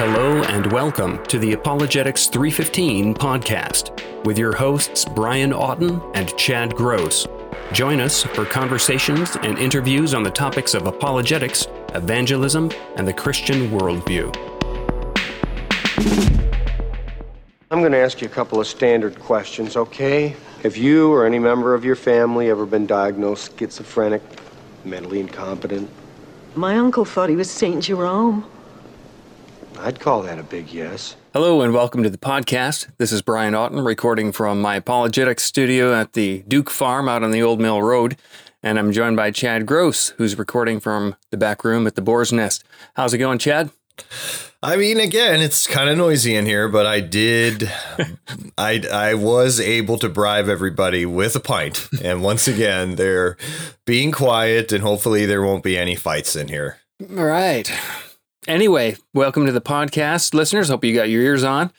Hello and welcome to the Apologetics 315 podcast with your hosts Brian Auten and Chad Gross. Join us for conversations and interviews on the topics of apologetics, evangelism, and the Christian worldview. I'm going to ask you a couple of standard questions, okay? Have you or any member of your family ever been diagnosed schizophrenic, mentally incompetent? My uncle thought he was St. Jerome. I'd call that a big yes. Hello and welcome to the podcast. This is Brian Auten recording from my apologetics studio at the Duke Farm out on the Old Mill Road. And I'm joined by Chad Gross, who's recording from the back room at the Boar's Nest. How's it going, Chad? I mean, again, it's kind of noisy in here, but I did, I I was able to bribe everybody with a pint, and once again, they're being quiet, and hopefully there won't be any fights in here. All right. Anyway, welcome to the podcast, listeners. Hope you got your ears on.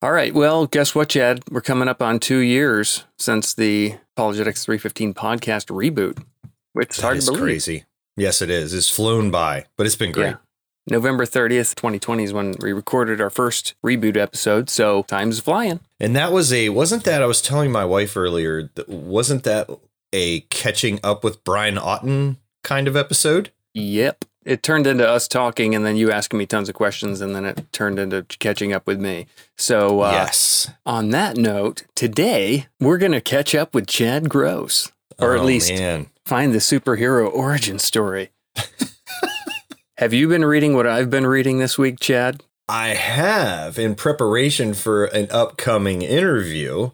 All right. Well, guess what, Chad? We're coming up on two years since the Apologetics 315 podcast reboot. It's hard to believe. crazy. Yes, it is. It's flown by, but it's been great. Yeah. November 30th, 2020 is when we recorded our first reboot episode. So time's flying. And that was a wasn't that I was telling my wife earlier wasn't that a catching up with Brian Auten kind of episode? Yep. It turned into us talking and then you asking me tons of questions and then it turned into catching up with me. So, uh, yes. on that note, today we're going to catch up with Chad Gross, or at Oh, least man. find the superhero origin story. Have you been reading what I've been reading this week, Chad? I have, in preparation for an upcoming interview,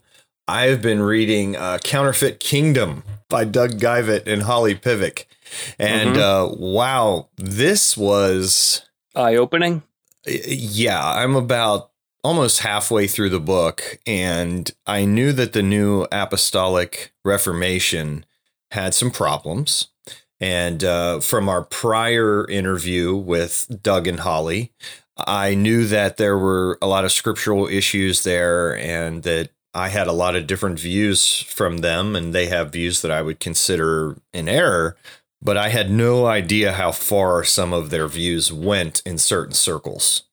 I've been reading uh, Counterfeit Kingdom by Doug Geivett and Holly Pivec. And uh, wow, this was, Eye opening? yeah, I'm about almost halfway through the book, and I knew that the new Apostolic Reformation had some problems. And uh, from our prior interview with Doug and Holly, I knew that there were a lot of scriptural issues there and that I had a lot of different views from them, and they have views that I would consider in error. But I had no idea how far some of their views went in certain circles.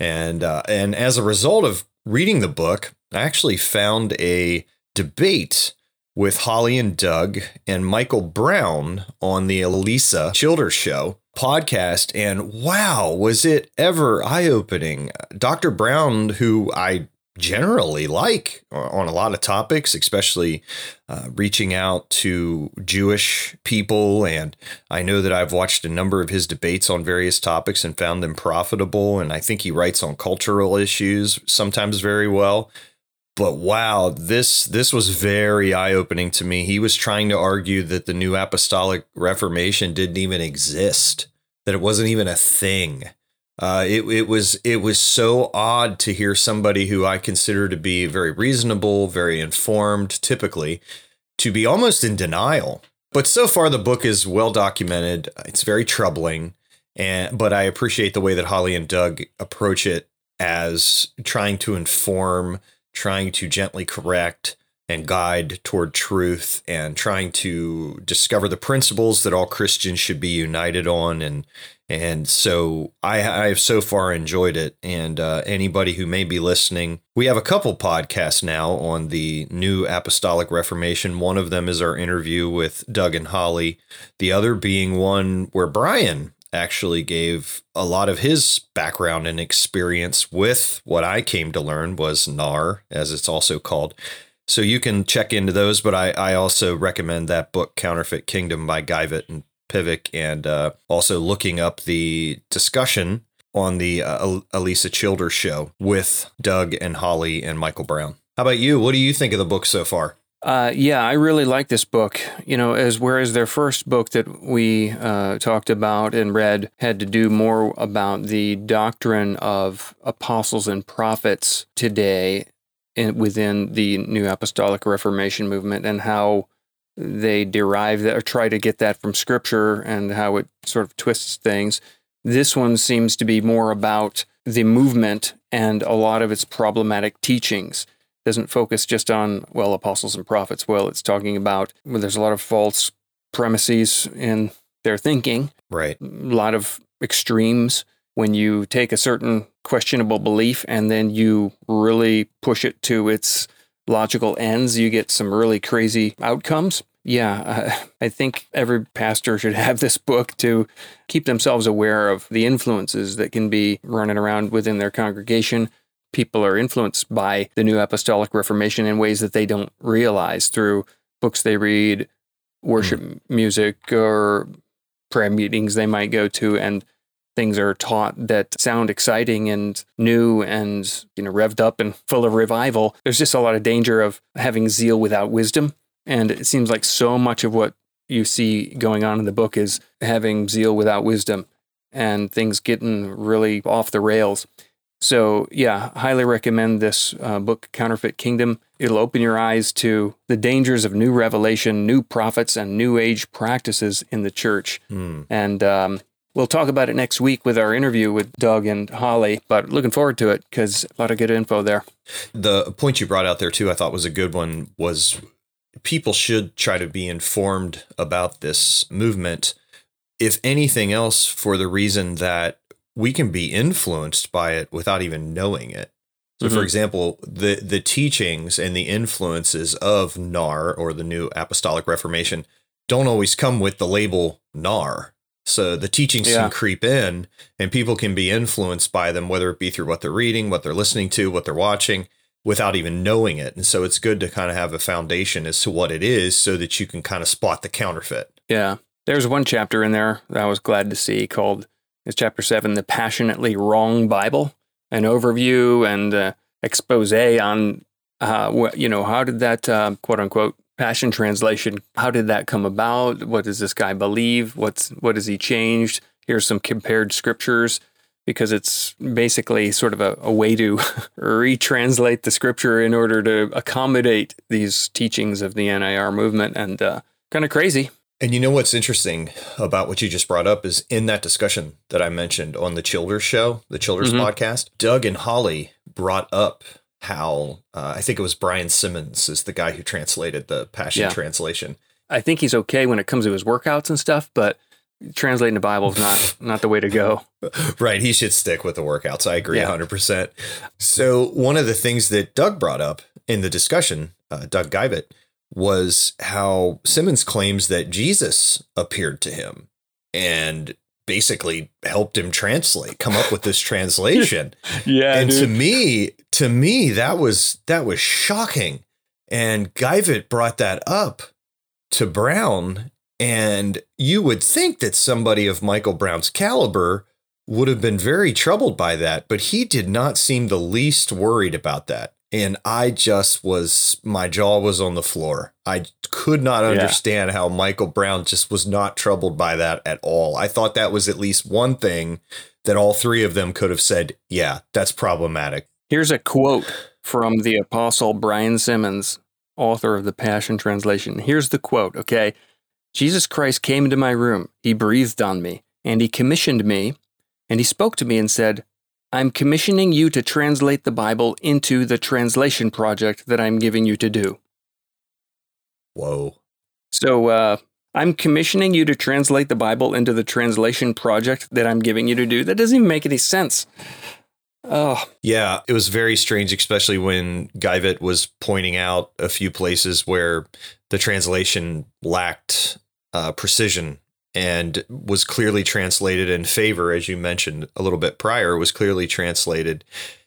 And uh, and as a result of reading the book, I actually found a debate with Holly and Doug and Michael Brown on the Alisa Childers Show podcast. And wow, was it ever eye opening? Dr. Brown, who I generally like on a lot of topics, especially uh, reaching out to Jewish people. And I know that I've watched a number of his debates on various topics and found them profitable. And I think he writes on cultural issues sometimes very well but wow this this was very eye-opening to me he was trying to argue that the new apostolic reformation didn't even exist that it wasn't even a thing uh, it, it was it was so odd to hear somebody who I consider to be very reasonable, very informed, typically, to be almost in denial. But so far, the book is well documented. It's very troubling, and but I appreciate the way that Holly and Doug approach it as trying to inform, trying to gently correct and guide toward truth, and trying to discover the principles that all Christians should be united on, and and so I, I have so far enjoyed it. And uh, anybody who may be listening, we have a couple podcasts now on the new Apostolic Reformation. One of them is our interview with Doug and Holly, the other being one where Brian actually gave a lot of his background and experience with what I came to learn was NAR, as it's also called. So you can check into those, but I, I also recommend that book, Counterfeit Kingdom by Geivett and Pivec, and uh, also looking up the discussion on the uh, Alisa Childers show with Doug and Holly and Michael Brown. How about you? What do you think of the book so far? Uh, yeah, I really like this book. You know, as whereas their first book that we uh, talked about and read had to do more about the doctrine of apostles and prophets today in, within the New Apostolic Reformation movement and how they derive that or try to get that from Scripture and how it sort of twists things. This one seems to be more about the movement and a lot of its problematic teachings doesn't focus just on well apostles and prophets well it's talking about well, there's a lot of false premises in their thinking Right. a lot of extremes when you take a certain questionable belief and then you really push it to its logical ends, you get some really crazy outcomes. Yeah, uh, I think every pastor should have this book to keep themselves aware of the influences that can be running around within their congregation. People are influenced by the New Apostolic Reformation in ways that they don't realize through books they read, worship mm. music, or prayer meetings they might go to. And things are taught that sound exciting and new and you know revved up and full of revival there's just a lot of danger of having zeal without wisdom. And it seems like so much of what you see going on in the book is having zeal without wisdom and things getting really off the rails. So yeah highly recommend this uh, book counterfeit kingdom. It'll open your eyes to the dangers of new revelation new prophets and new age practices in the church. Mm. and um, We'll talk about it next week with our interview with Doug and Holly, but looking forward to it because a lot of good info there. The point you brought out there, too, I thought was a good one was people should try to be informed about this movement, if anything else, for the reason that we can be influenced by it without even knowing it. So, mm-hmm. for example, the the teachings and the influences of NAR or the New Apostolic Reformation don't always come with the label NAR. So the teachings yeah. can creep in and people can be influenced by them, whether it be through what they're reading, what they're listening to, what they're watching, without even knowing it. And so it's good to kind of have a foundation as to what it is so that you can kind of spot the counterfeit. Yeah. There's one chapter in there that I was glad to see called it's chapter seven, the passionately wrong Bible, an overview and uh, expose on, uh, what, you know, how did that uh, quote unquote Passion Translation. How did that come about? What does this guy believe? What's what has he changed? Here's some compared scriptures because it's basically sort of a, a way to retranslate the scripture in order to accommodate these teachings of the NIR movement and uh, kind of crazy. And you know what's interesting about what you just brought up is in that discussion that I mentioned on the Childers show, the Childers mm-hmm. podcast, Doug and Holly brought up how uh, I think it was Brian Simmons is the guy who translated the Passion yeah. translation. I think he's okay when it comes to his workouts and stuff, but translating the Bible is not not the way to go. right, he should stick with the workouts. I agree, hundred yeah. percent. So one of the things that Doug brought up in the discussion, uh, Doug Geivett, was how Simmons claims that Jesus appeared to him, and basically helped him translate, come up with this translation. yeah. And dude. to me, to me, that was that was shocking. And Geivett brought that up to Brown. And you would think that somebody of Michael Brown's caliber would have been very troubled by that, but he did not seem the least worried about that and I just was my jaw was on the floor. I could not understand yeah. how Michael Brown just was not troubled by that at all. I thought that was at least one thing that all three of them could have said, "Yeah, that's problematic." Here's a quote from the apostle Brian Simmons, author of the Passion Translation. Here's the quote, okay? Jesus Christ came into my room. He breathed on me, and he commissioned me, and he spoke to me and said, I'm commissioning you to translate the Bible into the translation project that I'm giving you to do. Whoa. So, uh, I'm commissioning you to translate the Bible into the translation project that I'm giving you to do. That doesn't even make any sense. Oh. Yeah, it was very strange, especially when Geivett was pointing out a few places where the translation lacked uh, precision and was clearly translated in favor, as you mentioned a little bit prior, was clearly translated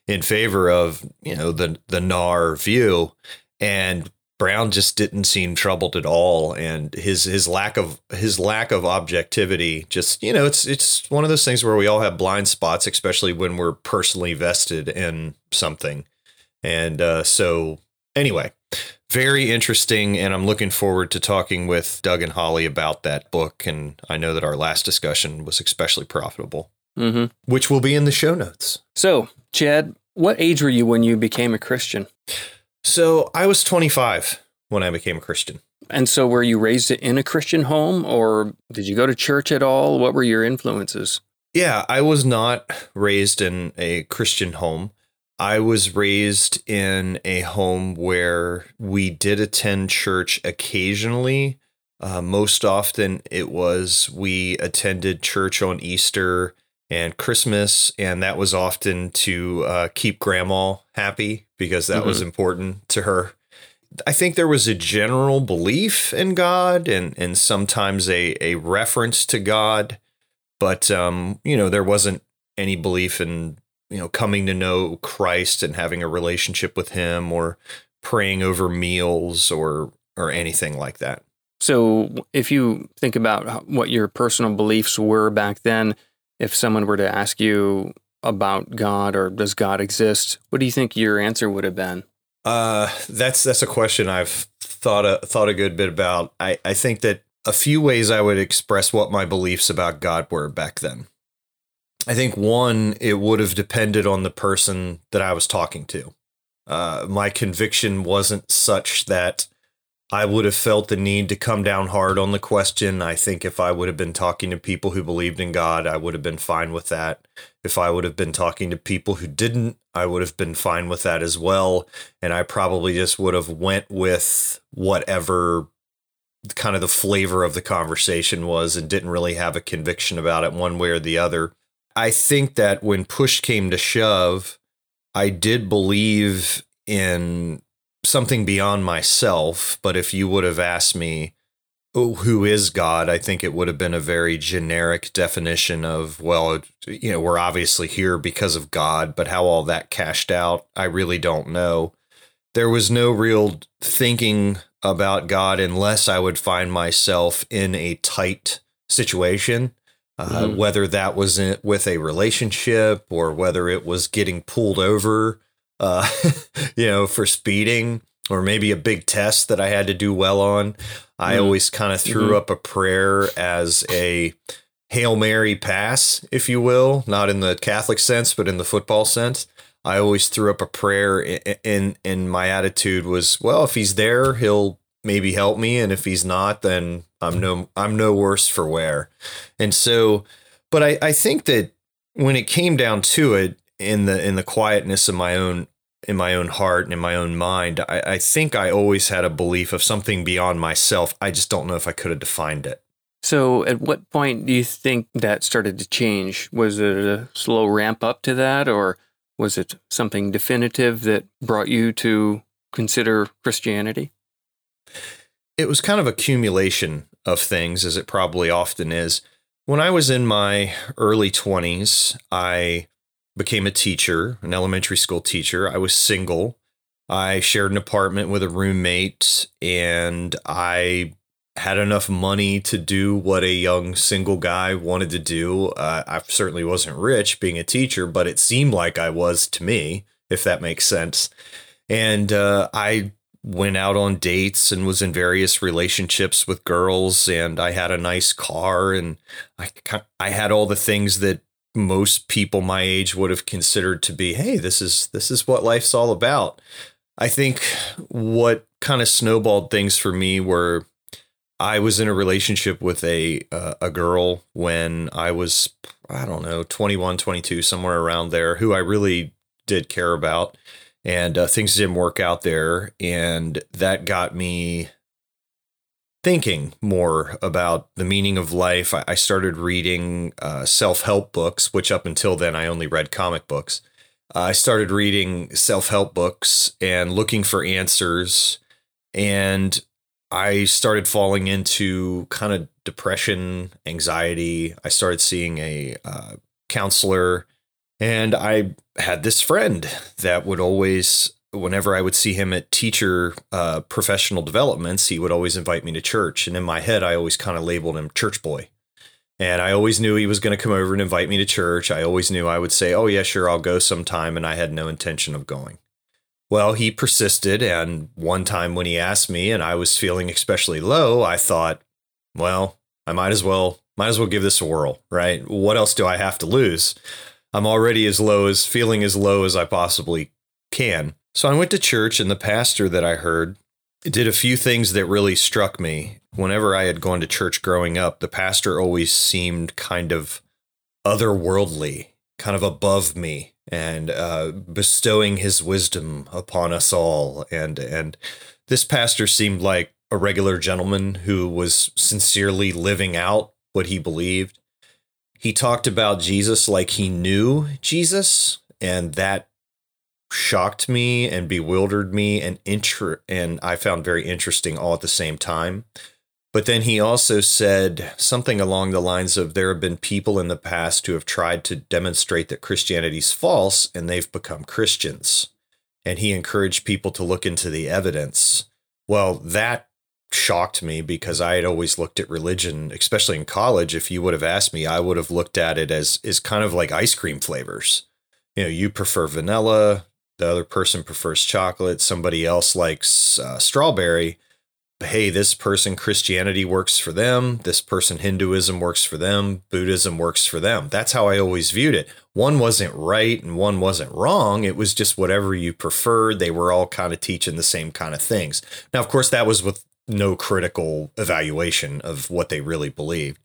in favor of you know the the NAR view, and Brown just didn't seem troubled at all, and his his lack of his lack of objectivity just you know it's it's one of those things where we all have blind spots, especially when we're personally vested in something, and uh, so anyway, very interesting. And I'm looking forward to talking with Doug and Holly about that book. And I know that our last discussion was especially profitable, mm-hmm. which will be in the show notes. So, Chad, what age were you when you became a Christian? So, I was 25 when I became a Christian. And so, were you raised in a Christian home or did you go to church at all? What were your influences? Yeah, I was not raised in a Christian home. I was raised in a home where we did attend church occasionally. Uh, most often, it was we attended church on Easter and Christmas, and that was often to uh, keep grandma happy because that mm-hmm. was important to her. I think there was a general belief in God and and sometimes a a reference to God, but um, you know there wasn't any belief in you know coming to know Christ and having a relationship with Him or praying over meals or or anything like that. So, if you think about what your personal beliefs were back then, if someone were to ask you about God or does God exist, what do you think your answer would have been? Uh, that's that's a question I've thought a, thought a good bit about. I, I think that a few ways I would express what my beliefs about God were back then. I think one, it would have depended on the person that I was talking to. Uh, my conviction wasn't such that I would have felt the need to come down hard on the question. I think if I would have been talking to people who believed in God, I would have been fine with that. If I would have been talking to people who didn't, I would have been fine with that as well. And I probably just would have went with whatever kind of the flavor of the conversation was and didn't really have a conviction about it one way or the other. I think that when push came to shove, I did believe in something beyond myself. But if you would have asked me, oh, who is God? I think it would have been a very generic definition of, well, you know, we're obviously here because of God, but how all that cashed out, I really don't know. There was no real thinking about God unless I would find myself in a tight situation. Uh, mm-hmm. Whether that was in, with a relationship or whether it was getting pulled over uh, you know, for speeding or maybe a big test that I had to do well on. I mm. always kind of threw mm-hmm. up a prayer as a Hail Mary pass, if you will, not in the Catholic sense, but in the football sense. I always threw up a prayer and and my attitude was, well, if he's there, he'll maybe help me and if he's not, then I'm no I'm no worse for wear. And so but I, I think that when it came down to it, in the in the quietness of my own in my own heart and in my own mind, I, I think I always had a belief of something beyond myself. I just don't know if I could have defined it. So, at what point do you think that started to change? Was it a slow ramp up to that, or was it something definitive that brought you to consider Christianity? It was kind of accumulation of things, as it probably often is. When I was in my early 20s, I became a teacher, an elementary school teacher. I was single. I shared an apartment with a roommate and I had enough money to do what a young single guy wanted to do. Uh, I certainly wasn't rich being a teacher, but it seemed like I was to me, if that makes sense. And uh, I went out on dates and was in various relationships with girls and I had a nice car and I I had all the things that most people my age would have considered to be, hey, this is this is what life's all about. I think what kind of snowballed things for me were I was in a relationship with a uh, a girl when I was I don't know 21 22 somewhere around there who I really did care about and uh, things didn't work out there and that got me thinking more about the meaning of life, I, started reading uh, self help books, which up until then I only read comic books. Uh, I started reading self help books and looking for answers. And I started falling into kind of depression, anxiety. I started seeing a uh, counselor. And I had this friend that would always whenever I would see him at teacher uh, professional developments, he would always invite me to church. And in my head, I always kind of labeled him church boy. And I always knew he was going to come over and invite me to church. I always knew I would say, Oh, yeah, sure, I'll go sometime. And I had no intention of going. Well, he persisted. And one time when he asked me and I was feeling especially low, I thought, Well, I might as well. Might as well give this a whirl, right? What else do I have to lose? I'm already as low as feeling as low as I possibly can. So I went to church, and the pastor that I heard did a few things that really struck me. Whenever I had gone to church growing up, the pastor always seemed kind of otherworldly, kind of above me, and uh, bestowing his wisdom upon us all. And and this pastor seemed like a regular gentleman who was sincerely living out what he believed. He talked about Jesus like he knew Jesus, and that shocked me and bewildered me and inter- and I found very interesting all at the same time. But then he also said something along the lines of there have been people in the past who have tried to demonstrate that Christianity's false and they've become Christians. And he encouraged people to look into the evidence. Well, that shocked me because I had always looked at religion, especially in college. If you would have asked me, I would have looked at it as is kind of like ice cream flavors. You know, you prefer vanilla, the other person prefers chocolate, somebody else likes uh, strawberry. Hey, this person Christianity works for them, this person Hinduism works for them, Buddhism works for them. That's how I always viewed it. One wasn't right and one wasn't wrong. It was just whatever you preferred. They were all kind of teaching the same kind of things. Now, of course, that was with no critical evaluation of what they really believed.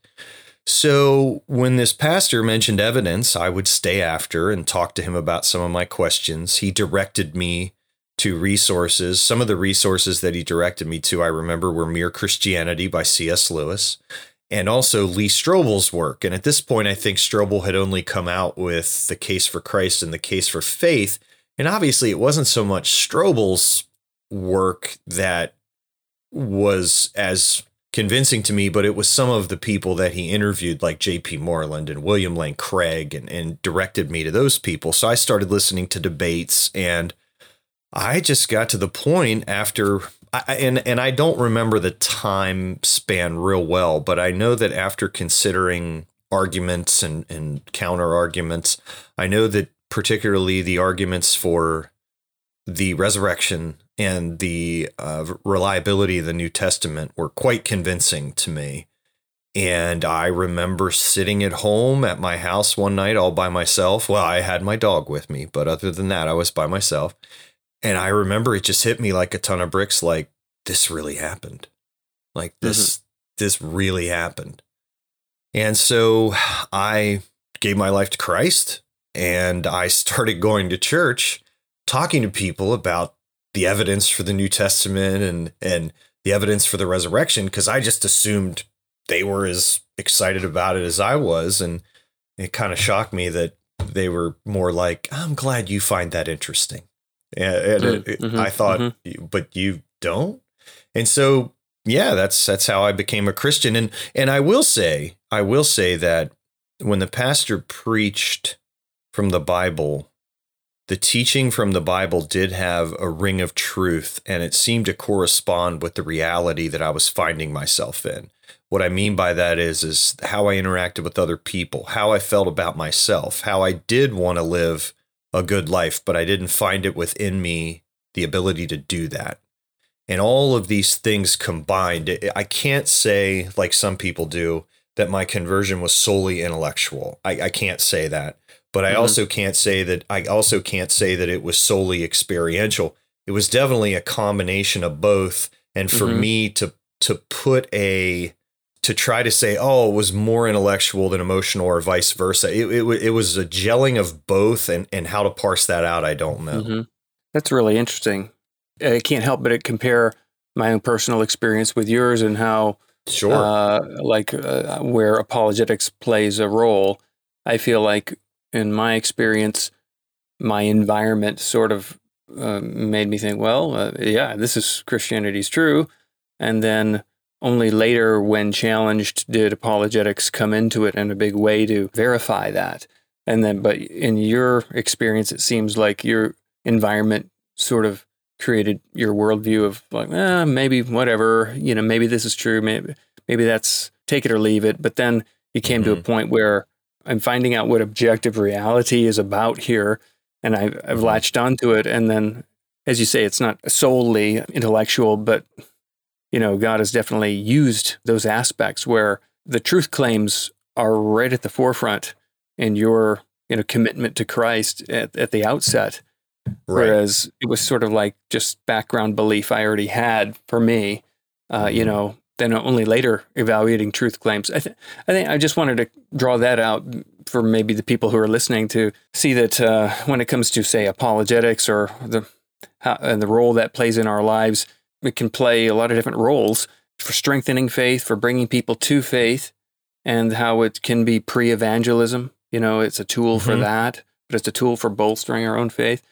So when this pastor mentioned evidence, I would stay after and talk to him about some of my questions. He directed me to resources. Some of the resources that he directed me to, I remember, were Mere Christianity by C.S. Lewis and also Lee Strobel's work. And at this point, I think Strobel had only come out with The Case for Christ and The Case for Faith. And obviously, it wasn't so much Strobel's work that was as convincing to me, but it was some of the people that he interviewed, like J.P. Moreland and William Lane Craig, and, and directed me to those people. So I started listening to debates, and I just got to the point after. I, and and I don't remember the time span real well, but I know that after considering arguments and, and counter arguments, I know that particularly the arguments for the resurrection and the uh, reliability of the New Testament were quite convincing to me. And I remember sitting at home at my house one night all by myself. Well, I had my dog with me, but other than that, I was by myself. And I remember it just hit me like a ton of bricks like, this really happened. Like, this, mm-hmm. this really happened. And so I gave my life to Christ and I started going to church, talking to people about the evidence for the New Testament and and the evidence for the resurrection because I just assumed they were as excited about it as I was, and it kind of shocked me that they were more like, "I'm glad you find that interesting," and, and mm, it, mm-hmm, I thought, mm-hmm. "But you don't," and so yeah, that's that's how I became a Christian, and and I will say, I will say that when the pastor preached from the Bible the teaching from the Bible did have a ring of truth, and it seemed to correspond with the reality that I was finding myself in. What I mean by that is, is how I interacted with other people, how I felt about myself, how I did want to live a good life, but I didn't find it within me the ability to do that. And all of these things combined, I can't say, like some people do, that my conversion was solely intellectual. I, I can't say that. But I mm-hmm. also can't say that I also can't say that it was solely experiential. It was definitely a combination of both. And for mm-hmm. me to to put a to try to say, oh, it was more intellectual than emotional or vice versa. It, it, it was a gelling of both, and, and how to parse that out, I don't know. Mm-hmm. That's really interesting. I can't help but compare my own personal experience with yours and how, sure, uh, like uh, where apologetics plays a role. I feel like in my experience, my environment sort of uh, made me think, well, uh, yeah, this is Christianity's true. And then only later, when challenged, did apologetics come into it in a big way to verify that. And then, but in your experience, it seems like your environment sort of created your worldview of like, eh, maybe whatever, you know, maybe this is true, maybe maybe that's take it or leave it. But then you came mm-hmm. to a mm-hmm. point where I'm finding out what objective reality is about here, and I've, I've mm-hmm. latched onto it. And then, as you say, it's not solely intellectual, but you know, God has definitely used those aspects where the truth claims are right at the forefront in your you know commitment to Christ at, at the outset. Right. Whereas it was sort of like just background belief I already had for me. Uh, you mm-hmm. know, then only later evaluating truth claims. I, th- I think I just wanted to draw that out for maybe the people who are listening to see that uh, when it comes to say apologetics or the how, and the role that plays in our lives, it can play a lot of different roles for strengthening faith, for bringing people to faith. and how it can be pre-evangelism. You know, it's a tool for Mhm. that, but it's a tool for bolstering our own faith.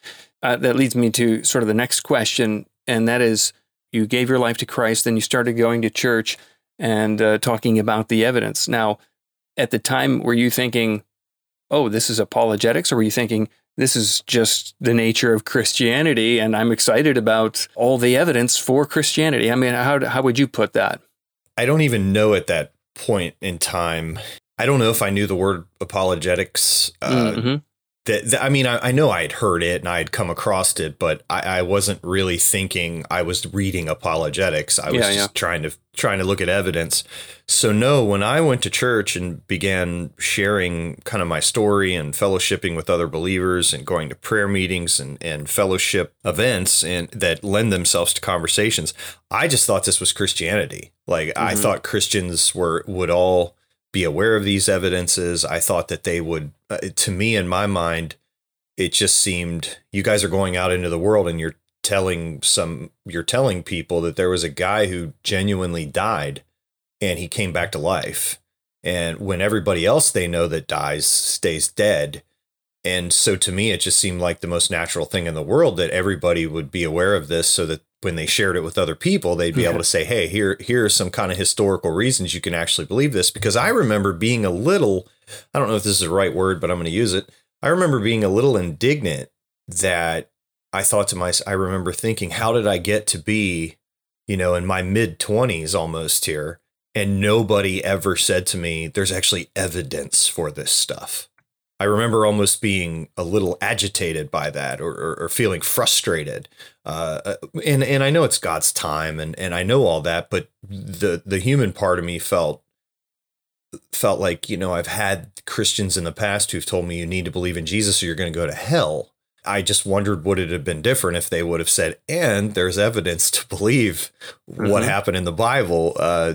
Uh, that leads me to sort of the next question, and that is: you gave your life to Christ, then you started going to church and uh, talking about the evidence. Now, at the time, were you thinking, "Oh, this is apologetics," or were you thinking? This is just the nature of Christianity, and I'm excited about all the evidence for Christianity. I mean, how how would you put that? I don't even know at that point in time. I don't know if I knew the word apologetics. Uh, Mhm. That, that- I mean, I, I know I had heard it and I had come across it, but I, I wasn't really thinking I was reading apologetics. I was Yeah, just yeah. trying to trying to look at evidence. So no, when I went to church and began sharing kind of my story and fellowshipping with other believers and going to prayer meetings and, and fellowship events and that lend themselves to conversations, I just thought this was Christianity. Like I Mhm. thought Christians were would all be aware of these evidences. I thought that they would, uh, to me, in my mind, it just seemed you guys are going out into the world and you're telling some, you're telling people that there was a guy who genuinely died and he came back to life. And when everybody else they know that dies stays dead. And so to me, it just seemed like the most natural thing in the world that everybody would be aware of this so that when they shared it with other people, they'd be Yeah. able to say, hey, here, here are some kind of historical reasons you can actually believe this. Because I remember being a little, I don't know if this is the right word, but I'm going to use it. I remember being a little indignant that I thought to myself, I remember thinking, how did I get to be, you know, in my mid 20s almost here? And nobody ever said to me, there's actually evidence for this stuff. I remember almost being a little agitated by that or, or, or feeling frustrated. Uh, and, and I know it's God's time and, and I know all that, but the, the human part of me felt felt like, you know, I've had Christians in the past who've told me you need to believe in Jesus or you're going to go to hell. I just wondered would it have been different if they would have said, and there's evidence to believe what Mhm. happened in the Bible. Uh,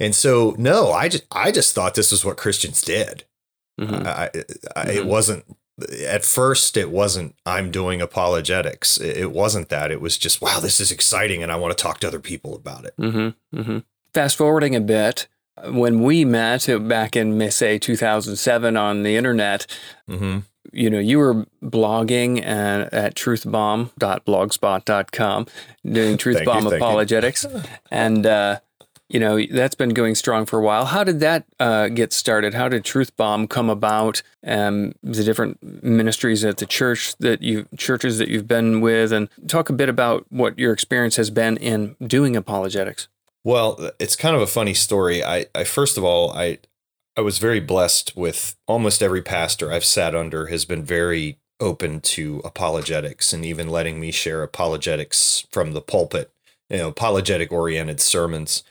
and so, no, I just I just thought this is what Christians did. Mhm. I, I, It Mhm. wasn't at first. It wasn't. I'm doing apologetics. It wasn't that. It was just wow, this is exciting, and I want to talk to other people about it. Mm-hmm, mm-hmm. Fast forwarding a bit, when we met uh, back in, may say, 2007 on the internet, hmm you know, you were blogging uh, at truthbomb.blogspot.com, doing Truth Bomb apologetics. and, uh, you know, that's been going strong for a while. How did that uh, get started? How did Truth Bomb come about? Um, the different ministries at the church that you churches that you've been with, and talk a bit about what your experience has been in doing apologetics. Well, it's kind of a funny story. I, I first of all, I I was very blessed with almost every pastor I've sat under has been very open to apologetics and even letting me share apologetics from the pulpit, you know, apologetic oriented sermons.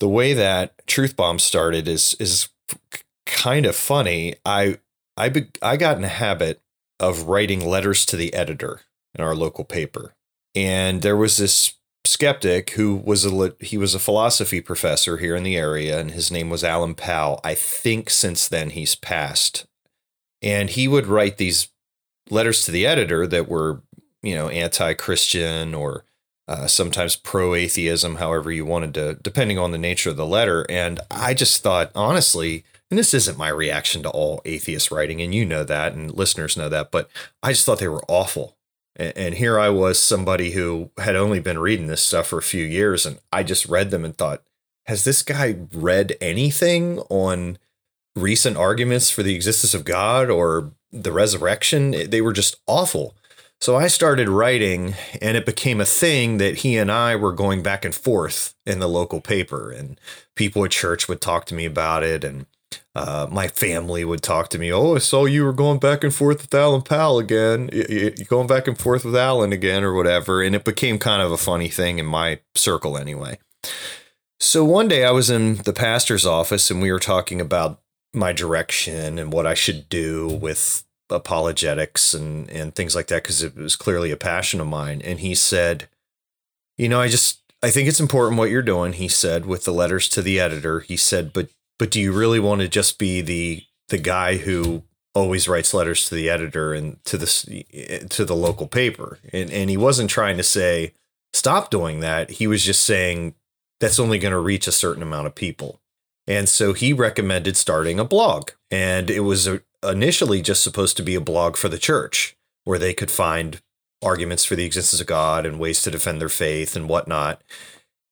The way that Truth Bomb started is is kind of funny. I I be, I got in a habit of writing letters to the editor in our local paper. And there was this skeptic who was a he was a philosophy professor here in the area and his name was Alan Powell. I think since then he's passed. And he would write these letters to the editor that were, you know, anti-Christian or uh, sometimes pro-atheism, however you wanted to, depending on the nature of the letter. And I just thought, honestly, and this isn't my reaction to all atheist writing, and you know that, and listeners know that, but I just thought they were awful. And, and here I was, somebody who had only been reading this stuff for a few years, and I just read them and thought, has this guy read anything on recent arguments for the existence of God or the resurrection? They were just awful. So I started writing, and it became a thing that he and I were going back and forth in the local paper, and people at church would talk to me about it, and uh, my family would talk to me. Oh, I saw you were going back and forth with Alan Powell again. You're going back and forth with Alan again, or whatever. And it became kind of a funny thing in my circle, anyway. So one day I was in the pastor's office, and we were talking about my direction and what I should do with apologetics and and things like that because it was clearly a passion of mine. And he said, "You know, I just I think it's important what you're doing." He said with the letters to the editor. He said, "But but do you really want to just be the the guy who always writes letters to the editor and to the to the local paper?" And and he wasn't trying to say stop doing that. He was just saying that's only going to reach a certain amount of people. And so he recommended starting a blog. And it was a, initially just supposed to be a blog for the church where they could find arguments for the existence of God and ways to defend their faith and whatnot.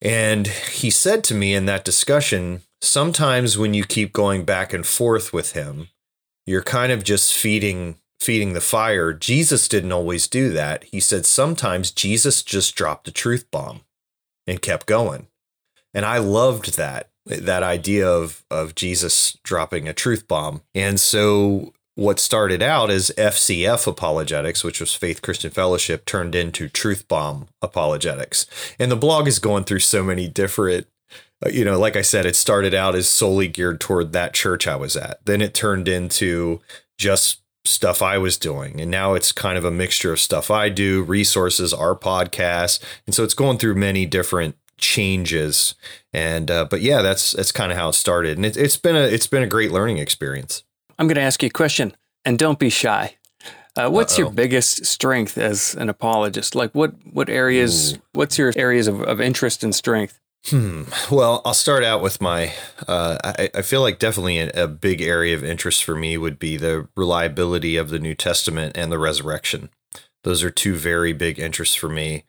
And he said to me in that discussion, sometimes when you keep going back and forth with him, you're kind of just feeding feeding the fire. Jesus didn't always do that. He said sometimes Jesus just dropped a truth bomb and kept going. And I loved that that idea of of Jesus dropping a truth bomb. And so what started out as FCF apologetics, which was Faith Christian Fellowship, turned into Truth Bomb apologetics. And the blog is going through so many different uh, you know, like I said, it started out as solely geared toward that church I was at. Then it turned into just stuff I was doing. And now it's kind of a mixture of stuff I do, resources, our podcast. And so it's going through many different changes. And uh, but yeah, that's that's kind of how it started. And it, it's been a it's been a great learning experience. I'm going to ask you a question, and don't be shy. Uh, what's Uh-oh. your biggest strength as an apologist? Like what what areas? Ooh. What's your areas of, of interest and strength? Hmm. Well, I'll start out with my. Uh, I, I, feel like definitely a, a, big area of interest for me would be the reliability of the New Testament and the resurrection. Those are two very big interests for me.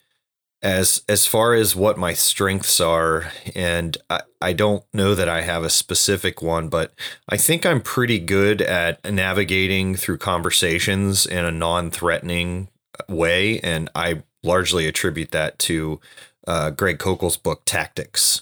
As as far as what my strengths are, and I, I don't know that I have a specific one, but I think I'm pretty good at navigating through conversations in a non-threatening way, and I largely attribute that to uh, Greg Koukl's book, Tactics.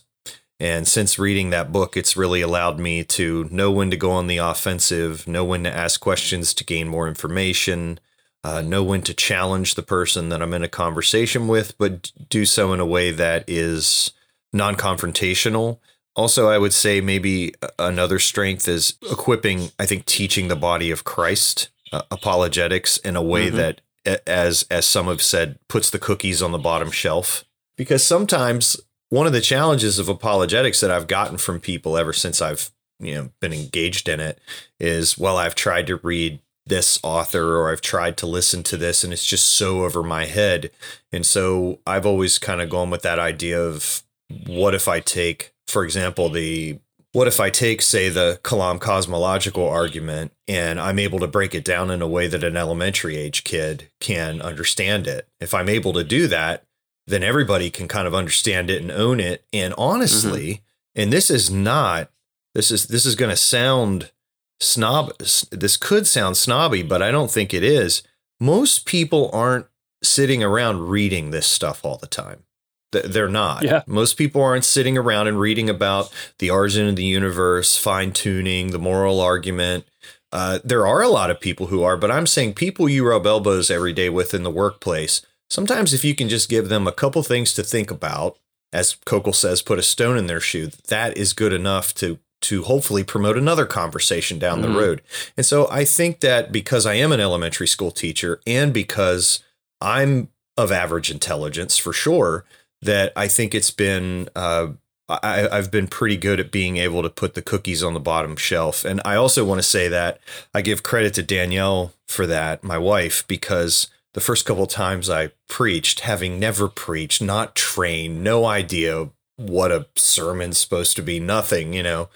And since reading that book, it's really allowed me to know when to go on the offensive, know when to ask questions to gain more information, uh, know when to challenge the person that I'm in a conversation with, but do so in a way that is non confrontational. Also, I would say maybe another strength is equipping, I think, teaching the body of Christ uh, apologetics in a way mm-hmm. that, as as some have said, puts the cookies on the bottom shelf because sometimes one of the challenges of apologetics that I've gotten from people ever since I've you know been engaged in it is well I've tried to read this author or I've tried to listen to this and it's just so over my head and so I've always kind of gone with that idea of what if I take for example the what if I take, say, the Kalam cosmological argument and I'm able to break it down in a way that an elementary age kid can understand it? If I'm able to do that, then everybody can kind of understand it and own it. And honestly, mm-hmm. and this is not this is this is going to sound snob this could sound snobby, but I don't think it is. Most people aren't sitting around reading this stuff all the time. They're not. Yeah. Most people aren't sitting around and reading about the origin of the universe, fine tuning, the moral argument. Uh, there are a lot of people who are, but I'm saying people you rub elbows every day with in the workplace Sometimes, if you can just give them a couple things to think about, as Koukl says, put a stone in their shoe, that is good enough to to hopefully promote another conversation down mm-hmm. the road. And so I think that because I am an elementary school teacher and because I'm of average intelligence for sure, that I think it's been uh, I, have been pretty good at being able to put the cookies on the bottom shelf. And I also want to say that I give credit to Danielle for that, my wife, because the first couple times I preached, having never preached, not trained, no idea what a sermon's supposed to be, nothing, you know.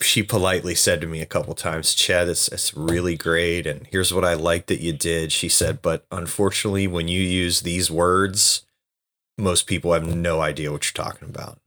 She politely said to me a couple times, Chad, it's, it's really great. And here's what I like that you did. She said, but unfortunately, when you use these words, most people have no idea what you're talking about.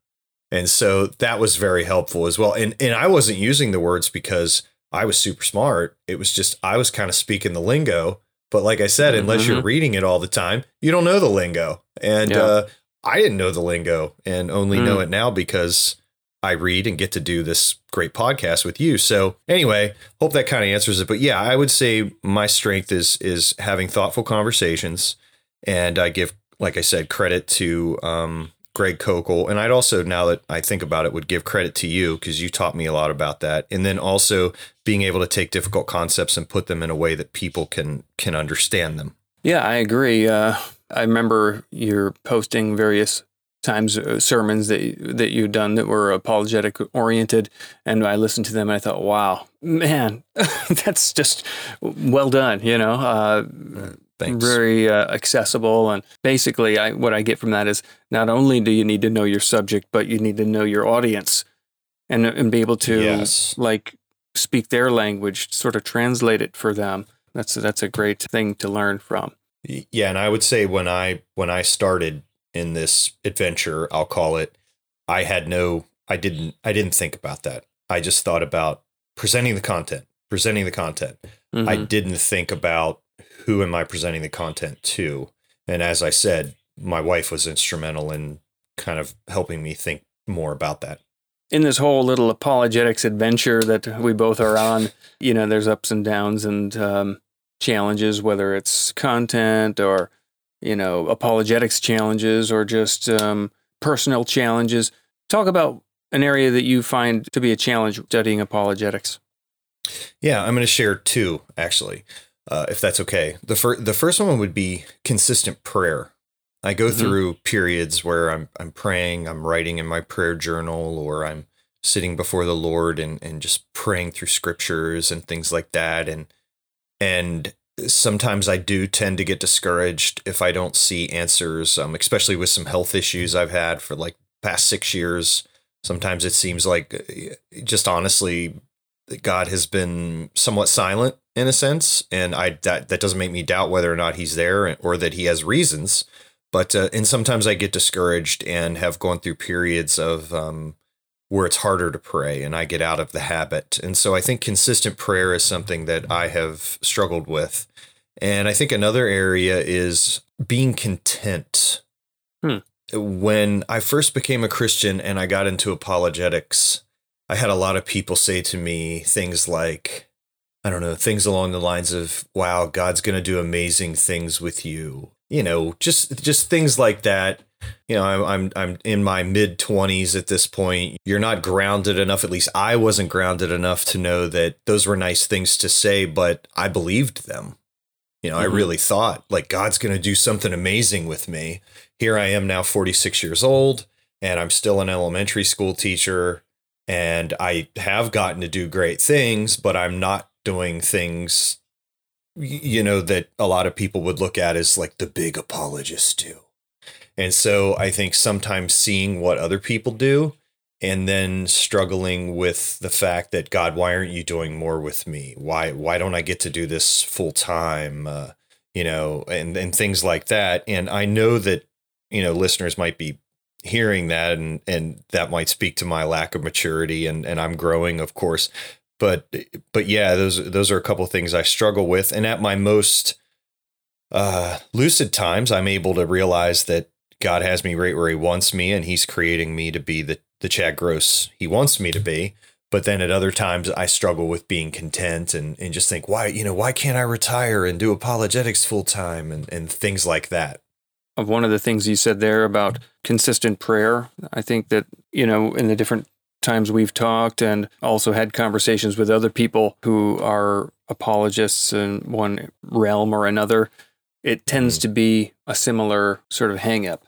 And so that was very helpful as well. And and I wasn't using the words because I was super smart. It was just I was kind of speaking the lingo but like I said, unless mm-hmm. you're reading it all the time, you don't know the lingo. And yeah. uh, I didn't know the lingo and only mm. know it now because I read and get to do this great podcast with you. So anyway, hope that kind of answers it. But yeah, I would say my strength is is having thoughtful conversations, and I give, like I said, credit to um, Greg Koukl. And I'd also, now that I think about it, would give credit to you because you taught me a lot about that. And then also being able to take difficult concepts and put them in a way that people can can understand them. Yeah, I agree. Uh, I remember you're posting various times uh, sermons that that you've done that were apologetic oriented, and I listened to them and I thought, wow, man, that's just well done. You know, uh, Thanks. very uh, accessible. And basically, I, what I get from that is not only do you need to know your subject, but you need to know your audience. and and be able to Yes. like speak their language, sort of translate it for them. That's that's a great thing to learn from. Yeah, and I would say when I when I started in this adventure, I'll call it, I had no I didn't I didn't think about that. I just thought about presenting the content, presenting the content. I Mhm. didn't think about who am I presenting the content to. And as I said, my wife was instrumental in kind of helping me think more about that. in this whole little apologetics adventure that we both are on, you know, there's ups and downs and um, challenges, whether it's content or, you know, apologetics challenges or just um, personal challenges. Talk about an area that you find to be a challenge studying apologetics. Yeah, I'm going to share two actually, uh, if that's okay. The first the first one would be consistent prayer. I go Mhm. through periods where I'm I'm praying, I'm writing in my prayer journal, or I'm sitting before the Lord and and just praying through scriptures and things like that. And and sometimes I do tend to get discouraged if I don't see answers, um, especially with some health issues I've had for like past six years. Sometimes it seems like, uh, just honestly, God has been somewhat silent in a sense, and I that that doesn't make me doubt whether or not He's there or that He has reasons. But uh, and sometimes I get discouraged and have gone through periods of um, where it's harder to pray, and I get out of the habit. And so I think consistent prayer is something that I have struggled with, and I think another area is being content. Hmm. When I first became a Christian and I got into apologetics, I had a lot of people say to me things like, I don't know, things along the lines of, wow, God's going to do amazing things with you. You know, just just things like that. You know, I'm I'm I'm in my mid 20s at this point. You're not grounded enough, at least I wasn't grounded enough to know that those were nice things to say, but I believed them. You know, I Mhm. really thought like God's going to do something amazing with me. Here I am now 46 years old and I'm still an elementary school teacher and I have gotten to do great things, but I'm not doing things, you know, that a lot of people would look at as like the big apologists do. And so I think sometimes seeing what other people do and then struggling with the fact that God, why aren't you doing more with me? Why why don't I get to do this full time? Uh, you know, and and things like that. And I know that you know listeners might be hearing that and and that might speak to my lack of maturity and and I'm growing of course but but yeah those those are a couple things I struggle with and at my most uh lucid times I'm able to realize that God has me right where he wants me and he's creating me to be the the Chad Gross he wants me to be. But then at other times I struggle with being content and and just think why you know why can't I retire and do apologetics full time and and things like that. Of one of the things you said there about consistent prayer, I think that, you know, in the different times we've talked and also had conversations with other people who are apologists in one realm or another, it tends to be a similar sort of hang up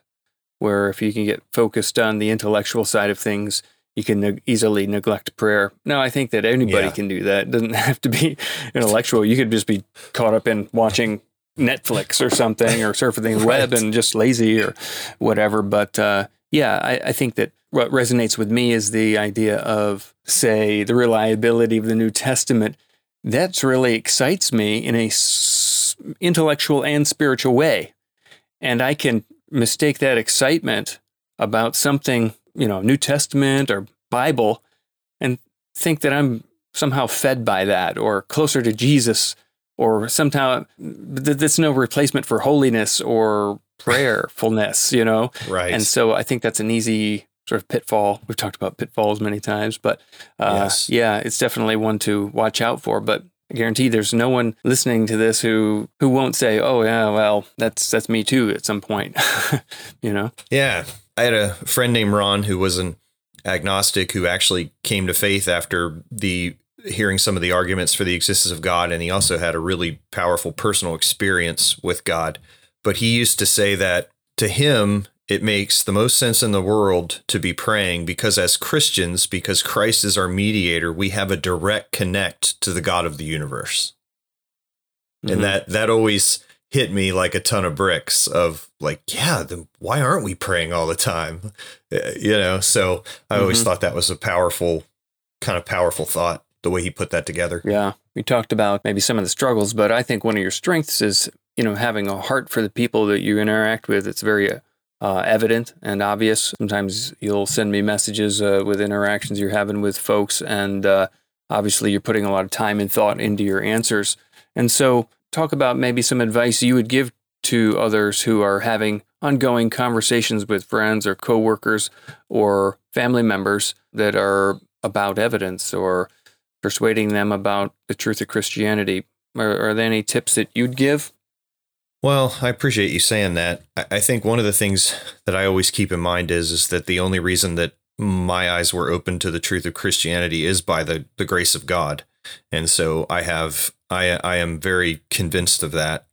where if you can get focused on the intellectual side of things, you can easily neglect prayer. Now, I think that anybody Yeah. can do that. It doesn't have to be intellectual. You could just be caught up in watching Netflix or something or surfing the web and just lazy or whatever. But uh, yeah, I, I think that what resonates with me is the idea of, say, the reliability of the New Testament. That's really excites me in a intellectual and spiritual way, and I can mistake that excitement about something, you know, New Testament or Bible, and think that I'm somehow fed by that or closer to Jesus or somehow th- that's no replacement for holiness or prayerfulness, you know? right And so I think that's an easy sort of pitfall. We've talked about pitfalls many times, but uh, Yes. yeah, it's definitely one to watch out for. But I guarantee there's no one listening to this who who won't say, "Oh yeah, well that's that's me too" at some point. you know? Yeah. I had a friend named Ron who was an agnostic who actually came to faith after the hearing some of the arguments for the existence of God and he also had a really powerful personal experience with God. But he used to say that to him it makes the most sense in the world to be praying because as Christians because Christ is our mediator, we have a direct connect to the God of the universe Mhm. and that that always hit me like a ton of bricks of like yeah then why aren't we praying all the time Uh, you know so i always Mhm. thought that was a powerful kind of powerful thought the way he put that together. Yeah. We talked about maybe some of the struggles, but I think one of your strengths is, you know, having a heart for the people that you interact with. It's very uh, evident and obvious. Sometimes you'll send me messages uh, with interactions you're having with folks, and uh, obviously you're putting a lot of time and thought into your answers. And so, talk about maybe some advice you would give to others who are having ongoing conversations with friends or coworkers or family members that are about evidence or persuading them about the truth of Christianity. Are, are there any tips that you'd give? Well, I appreciate you saying that. I think one of the things that I always keep in mind is is that the only reason that my eyes were open to the truth of Christianity is by the the grace of God. And so I have I I am very convinced of that.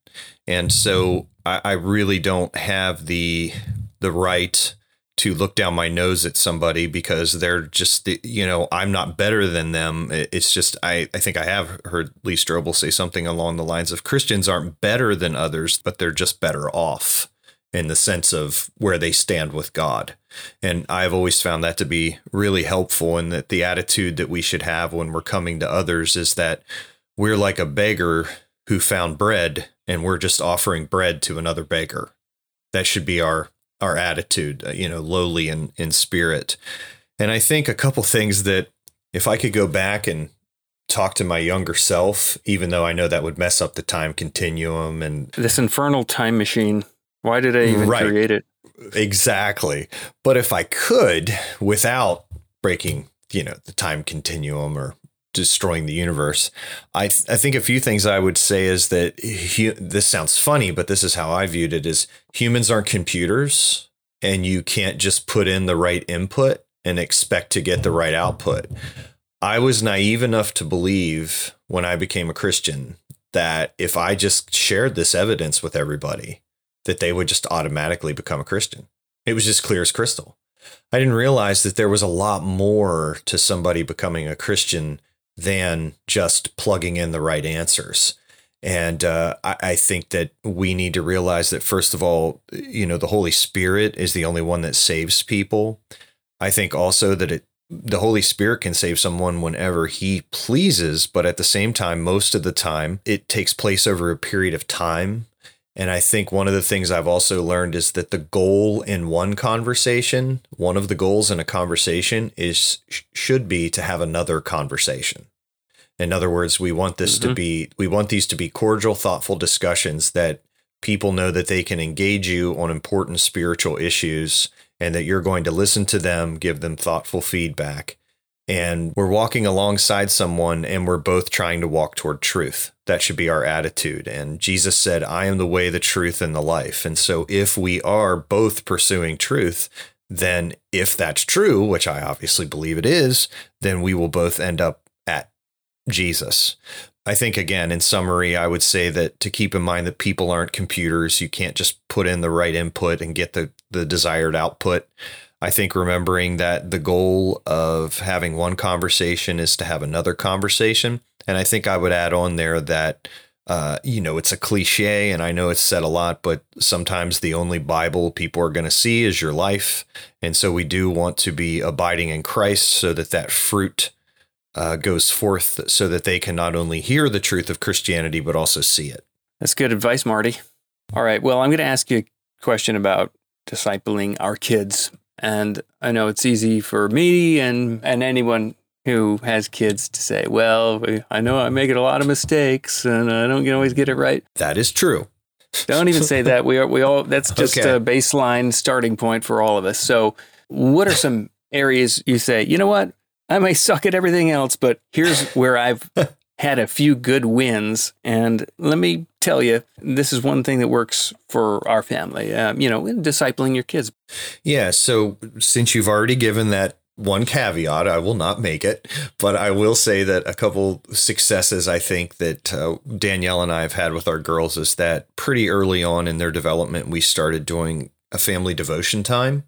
And so I, I really don't have the the right to look down my nose at somebody because they're just you know I'm not better than them. It's just I I think I have heard Lee Strobel say something along the lines of Christians aren't better than others, but they're just better off in the sense of where they stand with God. And I've always found that to be really helpful and that the attitude that we should have when we're coming to others is that we're like a beggar who found bread and we're just offering bread to another beggar. That should be our our attitude, uh, you know, lowly in, in spirit. And I think a couple things that if I could go back and talk to my younger self, even though I know that would mess up the time continuum and this infernal time machine. Why did I even right. create it? Exactly. But if I could, without breaking, you know, the time continuum or destroying the universe. I th- I think a few things I would say is that this sounds funny, but this is how I viewed it: is humans aren't computers, and you can't just put in the right input and expect to get the right output. I was naive enough to believe when I became a Christian that if I just shared this evidence with everybody, that they would just automatically become a Christian. It was just clear as crystal. I didn't realize that there was a lot more to somebody becoming a Christian than just plugging in the right answers. And uh, I, I, think that we need to realize that, first of all, you know, the Holy Spirit is the only one that saves people. I think also that it, the Holy Spirit can save someone whenever he pleases, but at the same time, most of the time, it takes place over a period of time. And I think one of the things I've also learned is that the goal in one conversation, one of the goals in a conversation is should be to have another conversation. In other words, we want this mm-hmm. to be we want these to be cordial, thoughtful discussions that people know that they can engage you on important spiritual issues and that you're going to listen to them, give them thoughtful feedback and we're walking alongside someone and we're both trying to walk toward truth. That should be our attitude. And Jesus said, I am the way, the truth, and the life. And so if we are both pursuing truth, then if that's true, which I obviously believe it is, then we will both end up at Jesus. I think, again, in summary, I would say that to keep in mind that people aren't computers. You can't just put in the right input and get the, the desired output. I think remembering that the goal of having one conversation is to have another conversation. And I think I would add on there that, uh, you know, it's a cliche and I know it's said a lot, but sometimes the only Bible people are going to see is your life. And so we do want to be abiding in Christ so that that fruit uh, goes forth so that they can not only hear the truth of Christianity, but also see it. That's good advice, Marty. All right. Well, I'm going to ask you a question about discipling our kids. And I know it's easy for me and, and anyone who has kids to say, well, I know I make a lot of mistakes and I don't always get it right. That is true. Don't even say that. We are, we all, that's just okay. a baseline starting point for all of us. So, what are some areas you say, you know what? I may suck at everything else, but here's where I've had a few good wins. And let me tell you, this is one thing that works for our family, um, you know, discipling your kids. Yeah. So since you've already given that one caveat, I will not make it, but I will say that a couple successes I think that uh, Danielle and I have had with our girls is that pretty early on in their development, we started doing a family devotion time.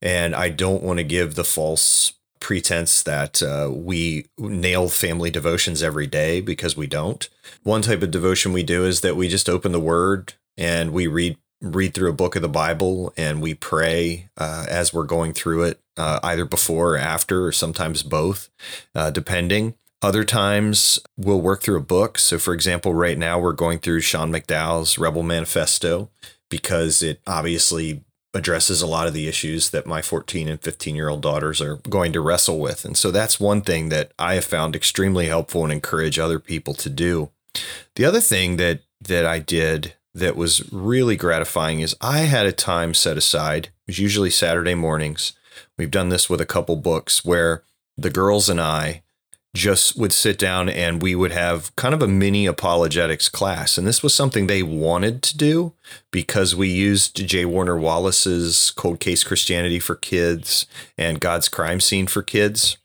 And I don't want to give the false pretense that uh, we nail family devotions every day because we don't. One type of devotion we do is that we just open the Word and we read read through a book of the Bible and we pray uh, as we're going through it uh, either before or after, or sometimes both, uh, depending. Other times we'll work through a book. So, for example, right now we're going through Sean McDowell's Rebel Manifesto because it obviously addresses a lot of the issues that my 14 and 15 year old daughters are going to wrestle with. And so that's one thing that I have found extremely helpful and encourage other people to do. The other thing that that I did that was really gratifying is I had a time set aside. It was usually Saturday mornings. We've done this with a couple books where the girls and I just would sit down and we would have kind of a mini apologetics class. And this was something they wanted to do because we used J. Warner Wallace's Cold Case Christianity for Kids and God's Crime Scene for Kids.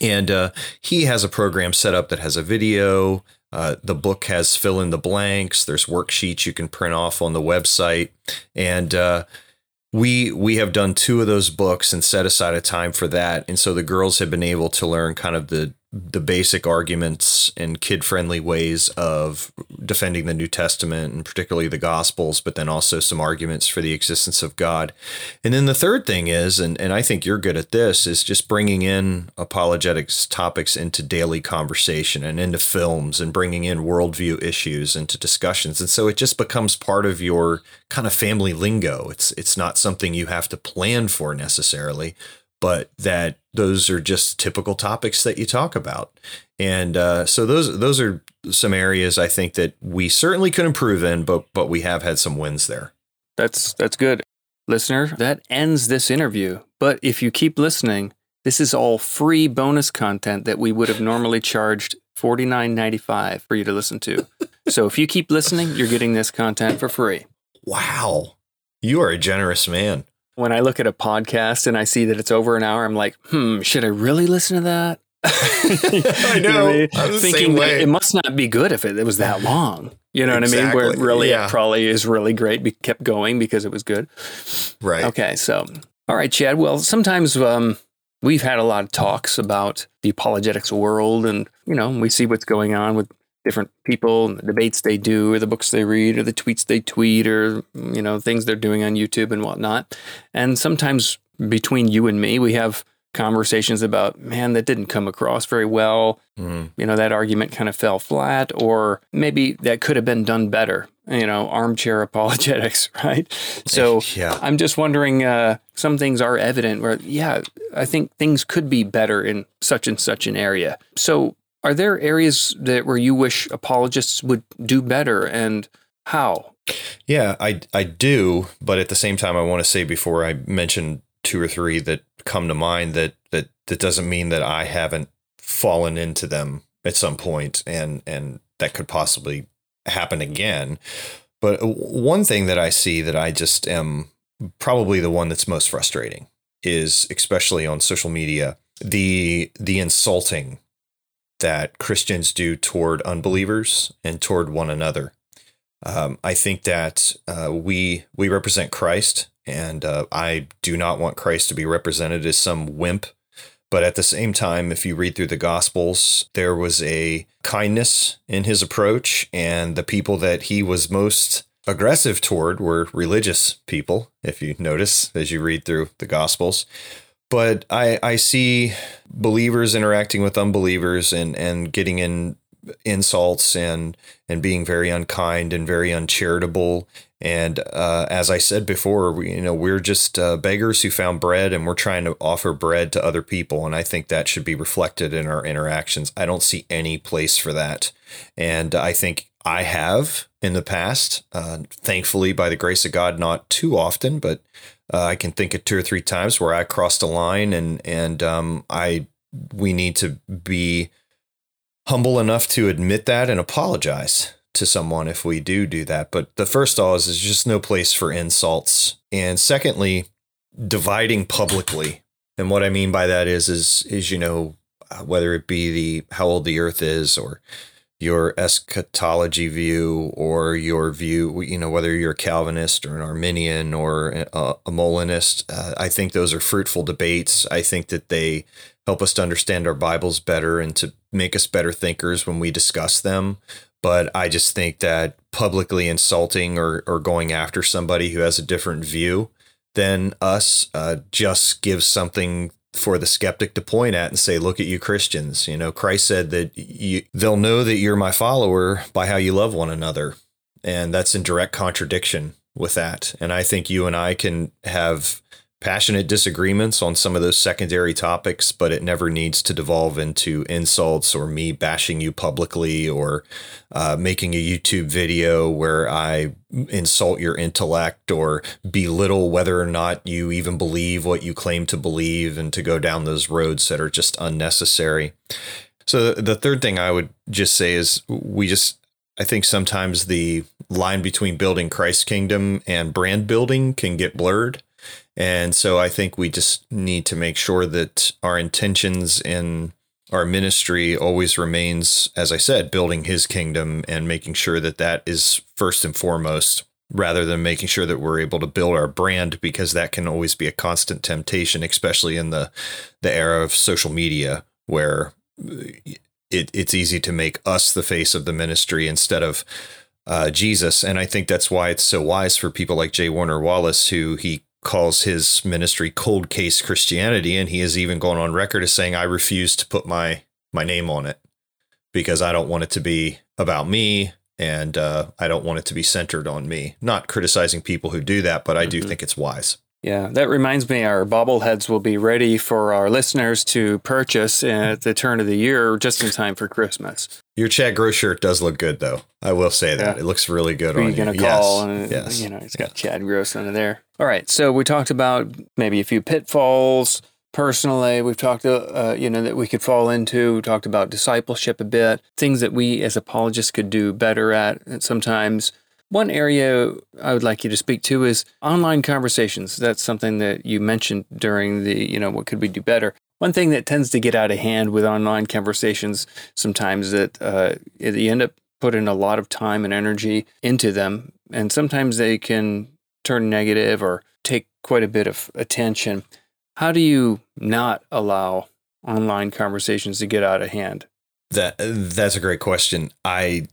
And uh, he has a program set up that has a video. Uh, the book has fill in the blanks. There's worksheets you can print off on the website. And uh, we we have done two of those books and set aside a time for that and so the girls have been able to learn kind of the the basic arguments and kid friendly ways of defending the New Testament and particularly the Gospels, but then also some arguments for the existence of God. And then the third thing is, and, and I think you're good at this, is just bringing in apologetics topics into daily conversation and into films and bringing in worldview issues into discussions. And so it just becomes part of your kind of family lingo. It's it's not something you have to plan for necessarily, but that those are just typical topics that you talk about. And uh, so those those are some areas I think that we certainly could improve in, but but we have had some wins there. That's that's good. Listener, that ends this interview. But if you keep listening, this is all free bonus content that we would have normally charged $49.95 for you to listen to. so if you keep listening, you're getting this content for free. Wow. You are a generous man when I look at a podcast and I see that it's over an hour, I'm like, hmm, should I really listen to that? I know. you know I mean? Thinking it must not be good if it, it was that long. You know exactly. what I mean? Where it really yeah. it probably is really great. Be kept going because it was good. Right. Okay. So, all right, Chad. Well, sometimes um, we've had a lot of talks about the apologetics world, and you know, we see what's going on with different people and the debates they do or the books they read or the tweets they tweet or you know things they're doing on YouTube and whatnot. And sometimes between you and me, we have conversations about man that didn't come across very well. Mm. You know that argument kind of fell flat, or maybe that could have been done better. You know, armchair apologetics, right? So yeah. I'm just wondering. Uh, some things are evident where, yeah, I think things could be better in such and such an area. So are there areas that where you wish apologists would do better and how? Yeah, I I do, but at the same time I want to say before I mention two or three that come to mind that that that doesn't mean that I haven't fallen into them at some point and and that could possibly happen again. But one thing that I see that I just am probably the one that's most frustrating is especially on social media the the insulting that Christians do toward unbelievers and toward one another. Um, I think that uh, we we represent Christ, and uh, I do not want Christ to be represented as some wimp. But at the same time, if you read through the Gospels, there was a kindness in his approach, and the people that he was most aggressive toward were religious people. If you notice as you read through the Gospels, but I I see believers interacting with unbelievers and and getting in insults and and being very unkind and very uncharitable and uh, as I said before, we, you know, we're just uh, beggars who found bread, and we're trying to offer bread to other people. And I think that should be reflected in our interactions. I don't see any place for that, and I think I have in the past. Uh, thankfully, by the grace of God, not too often, but uh, I can think of two or three times where I crossed a line, and and um, I we need to be humble enough to admit that and apologize to someone if we do do that. But the first all is, is just no place for insults, and secondly, dividing publicly. And what I mean by that is is is you know whether it be the how old the earth is or your eschatology view or your view, you know, whether you're a Calvinist or an Arminian or a, a Molinist. Uh, I think those are fruitful debates. I think that they help us to understand our Bibles better and to make us better thinkers when we discuss them. But I just think that publicly insulting or, or going after somebody who has a different view than us uh, just gives something for the skeptic to point at and say, "Look at you Christians." You know, Christ said that you, they'll know that you're my follower by how you love one another, and that's in direct contradiction with that. And I think you and I can have passionate disagreements on some of those secondary topics, but it never needs to devolve into insults or me bashing you publicly or uh, making a YouTube video where I insult your intellect or belittle whether or not you even believe what you claim to believe and to go down those roads that are just unnecessary. So, the third thing I would just say is we just, I think sometimes the line between building Christ's kingdom and brand building can get blurred. And so I think we just need to make sure that our intentions in our ministry always remains, as I said, building his kingdom and making sure that that is first and foremost, rather than making sure that we're able to build our brand, because that can always be a constant temptation, especially in the, the era of social media where it, it's easy to make us the face of the ministry instead of uh, Jesus. And I think that's why it's so wise for people like J. Warner Wallace, who he calls his ministry cold case Christianity, and he has even gone on record as saying, "I refuse to put my my name on it because I don't want it to be about me." And uh, I don't want it to be centered on me. Not criticizing people who do that, but I do mm-hmm. think it's wise. Yeah, that reminds me, our bobbleheads will be ready for our listeners to purchase at the turn of the year, just in time for Christmas. Your Chad Gross shirt does look good, though. I will say that yeah. it looks really good Who on you. Going to call? Yes. And, yes. You know, it's got Chad Gross under there. All right, so we talked about maybe a few pitfalls. Personally, we've talked, uh, you know, that we could fall into. We talked about discipleship a bit, things that we as apologists could do better at. And sometimes one area I would like you to speak to is online conversations. That's something that you mentioned during the, you know, what could we do better? One thing that tends to get out of hand with online conversations sometimes that uh, you end up putting a lot of time and energy into them, and sometimes they can turn negative or take quite a bit of attention. How do you not allow online conversations to get out of hand? That that's a great question. I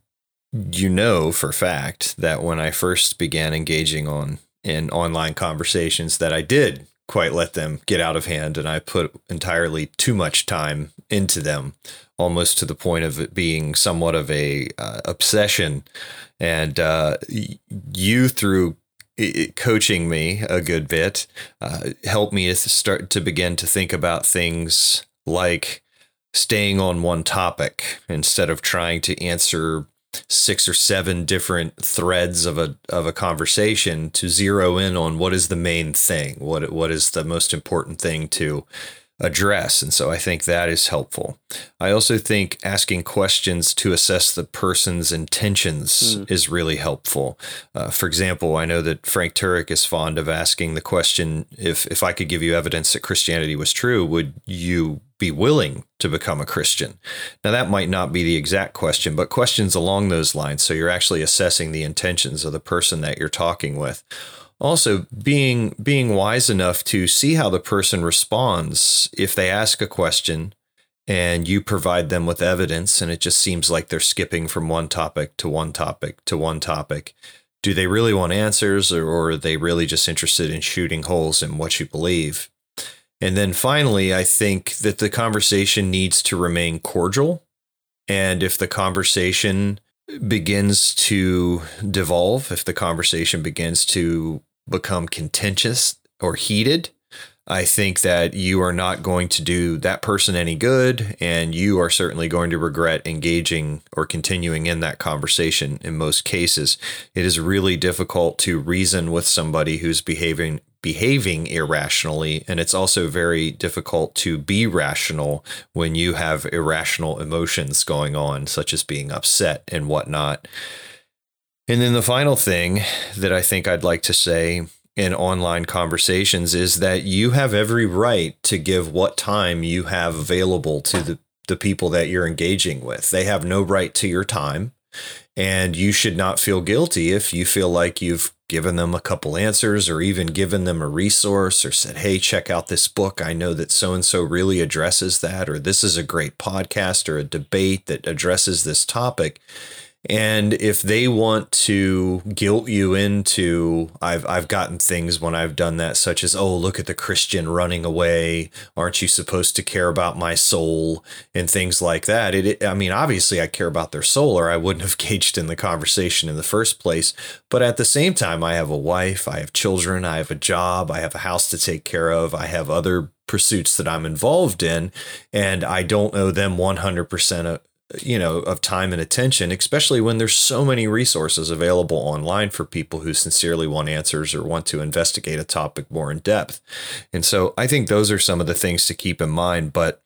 you know for fact that when I first began engaging on in online conversations that I did quite let them get out of hand and I put entirely too much time into them almost to the point of it being somewhat of a uh, obsession. And uh, you through coaching me a good bit uh, helped me to start to begin to think about things like staying on one topic instead of trying to answer six or seven different threads of a of a conversation to zero in on what is the main thing, what what is the most important thing to address. And so I think that is helpful. I also think asking questions to assess the person's intentions mm. is really helpful. Uh, for example, I know that Frank Turek is fond of asking the question if, if I could give you evidence that Christianity was true, would you be willing to become a Christian? Now, that might not be the exact question, but questions along those lines. So you're actually assessing the intentions of the person that you're talking with also being being wise enough to see how the person responds if they ask a question and you provide them with evidence and it just seems like they're skipping from one topic to one topic to one topic do they really want answers or, or are they really just interested in shooting holes in what you believe? And then finally i think that the conversation needs to remain cordial. And if the conversation begins to devolve, if the conversation begins to become contentious or heated, I think that you are not going to do that person any good, and you are certainly going to regret engaging or continuing in that conversation in most cases. It is really difficult to reason with somebody who's behaving behaving irrationally, and it's also very difficult to be rational when you have irrational emotions going on, such as being upset and whatnot. And then the final thing that I think I'd like to say in online conversations is that you have every right to give what time you have available to the, the people that you're engaging with. They have no right to your time. And you should not feel guilty if you feel like you've given them a couple answers or even given them a resource or said, hey, check out this book. I know that so and so really addresses that, or this is a great podcast or a debate that addresses this topic. And if they want to guilt you into, I've I've gotten things when I've done that, such as, oh, look at the Christian running away. Aren't you supposed to care about my soul and things like that? It, I mean, obviously, I care about their soul, or I wouldn't have engaged in the conversation in the first place. But at the same time, I have a wife, I have children, I have a job, I have a house to take care of, I have other pursuits that I'm involved in, and I don't owe them 100% you know of time and attention especially when there's so many resources available online for people who sincerely want answers or want to investigate a topic more in depth. And so i think those are some of the things to keep in mind but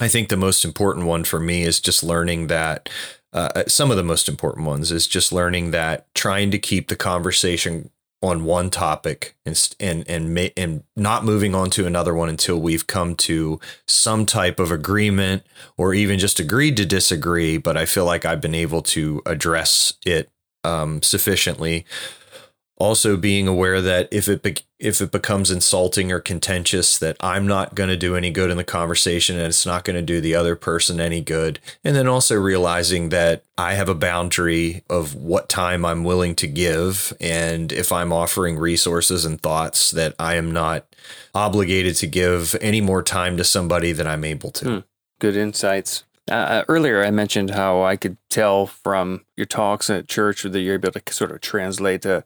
i think the most important one for me is just learning that uh, some of the most important ones is just learning that trying to keep the conversation on one topic and and and and not moving on to another one until we've come to some type of agreement or even just agreed to disagree. But I feel like I've been able to address it um, sufficiently also being aware that if it be- if it becomes insulting or contentious that I'm not going to do any good in the conversation and it's not going to do the other person any good and then also realizing that I have a boundary of what time I'm willing to give and if I'm offering resources and thoughts that I am not obligated to give any more time to somebody than I'm able to. Hmm. Good insights. Uh, earlier, I mentioned how I could tell from your talks at church that you're able to sort of translate the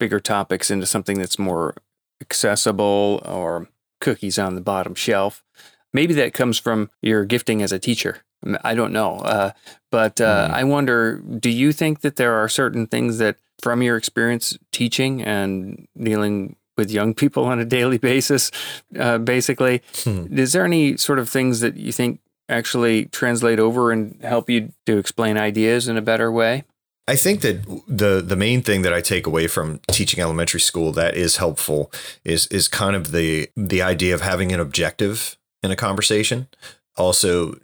bigger topics into something that's more accessible or cookies on the bottom shelf. Maybe that comes from your gifting as a teacher. I don't know. Uh, but uh, mm. I wonder do you think that there are certain things that, from your experience teaching and dealing with young people on a daily basis, uh, basically, hmm. is there any sort of things that you think actually translate over and help you to explain ideas in a better way? I think that the the main thing that I take away from teaching elementary school that is helpful is is kind of the the idea of having an objective in a conversation. Also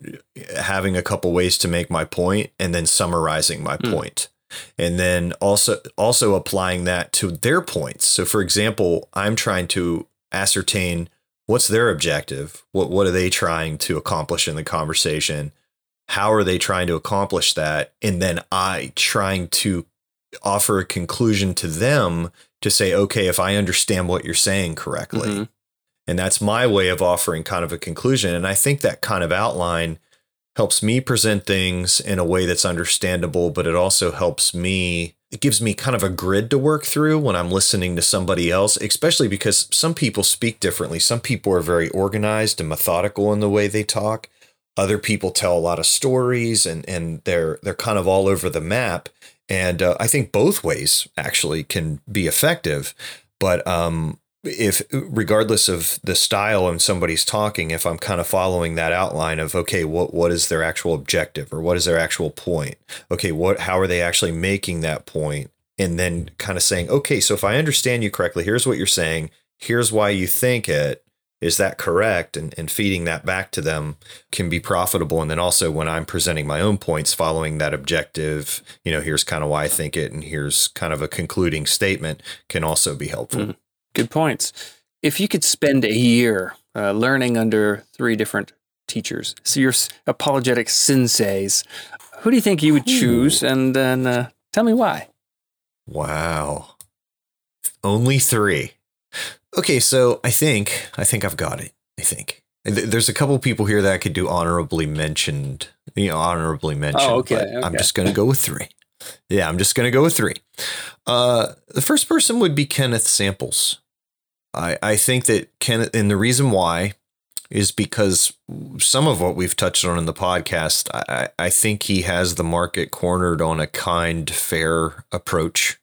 having a couple ways to make my point and then summarizing my mm. point. And then also also applying that to their points. So for example, I'm trying to ascertain what's their objective? What what are they trying to accomplish in the conversation? How are they trying to accomplish that and then i trying to offer a conclusion to them to say okay if i understand what you're saying correctly mm-hmm. and that's my way of offering kind of a conclusion and i think that kind of outline helps me present things in a way that's understandable but it also helps me it gives me kind of a grid to work through when I'm listening to somebody else, especially because some people speak differently. Some people are very organized and methodical in the way they talk other people tell a lot of stories and and they're they're kind of all over the map. And uh, I think both ways actually can be effective. But um, if regardless of the style and somebody's talking if I'm kind of following that outline of okay what what is their actual objective or what is their actual point? Okay what how are they actually making that point? And then kind of saying okay so if I understand you correctly here's what you're saying. Here's why you think it is that correct? And, and feeding that back to them can be profitable. And then also when i'm presenting my own points following that objective you know here's kind of why i think it and here's kind of a concluding statement can also be helpful. Mm, good points. If you could spend a year uh, learning under three different teachers so your apologetic senseis who do you think you would choose? And then uh, tell me why. Wow. Only three Okay, so I think I think I've got it. I think there's a couple people here that I could do honorably mentioned. You know, honorably mentioned. Oh, okay, okay. I'm just going to go with three. Yeah, I'm just going to go with three. Uh, the first person would be Kenneth Samples. I I think that Kenneth, and the reason why is because some of what we've touched on in the podcast, I, I think he has the market cornered on a kind, fair approach.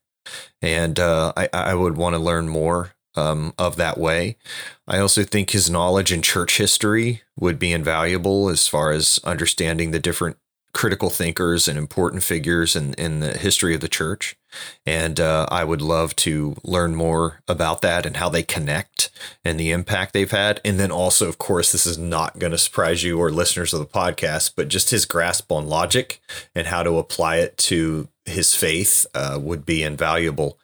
And uh, I, I would want to learn more um, of that way. I also think his knowledge in church history would be invaluable as far as understanding the different critical thinkers and important figures in, in the history of the church. And uh, I would love to learn more about that and how they connect and the impact they've had. And then also, of course, this is not going to surprise you or listeners of the podcast, but just his grasp on logic and how to apply it to his faith uh, would be invaluable.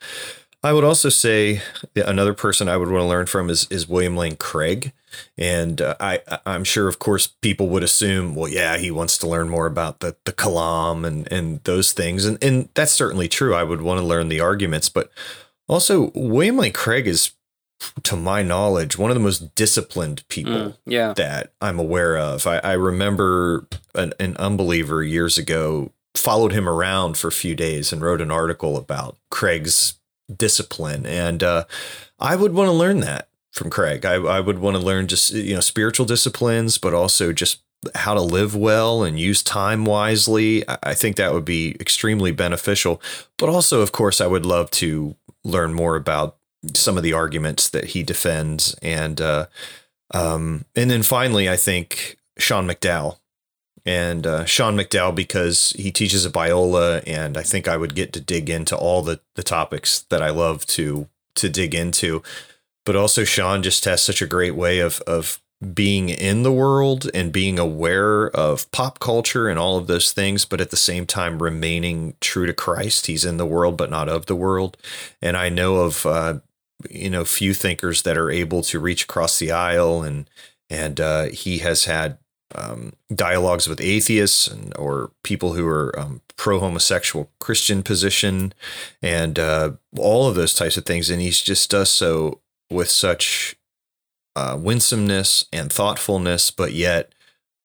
I would also say another person I would want to learn from is is William Lane Craig. And uh, I, I'm sure, of course, people would assume, well, yeah, he wants to learn more about the the kalam and and those things, and and that's certainly true. I would want to learn the arguments, but also William Lane Craig is, to my knowledge, one of the most disciplined people Mm, yeah. that I'm aware of. I, I remember an, an unbeliever years ago followed him around for a few days and wrote an article about Craig's discipline, and uh, I would want to learn that from Craig. I, I would want to learn just you know spiritual disciplines, but also just how to live well and use time wisely. I, think that would be extremely beneficial. But also, of course, I would love to learn more about some of the arguments that he defends and uh, um, and then finally, I think Sean McDowell. And uh, Sean McDowell, because he teaches at Biola, and I think I would get to dig into all the, the topics that I love to to dig into. But also, Sean just has such a great way of of being in the world and being aware of pop culture and all of those things, but at the same time remaining true to Christ. He's in the world, but not of the world. And I know of uh, you know few thinkers that are able to reach across the aisle and and uh, he has had um, dialogues with atheists and or people who are um, pro homosexual Christian position and uh, all of those types of things. And he's just does so with such uh, winsomeness and thoughtfulness but yet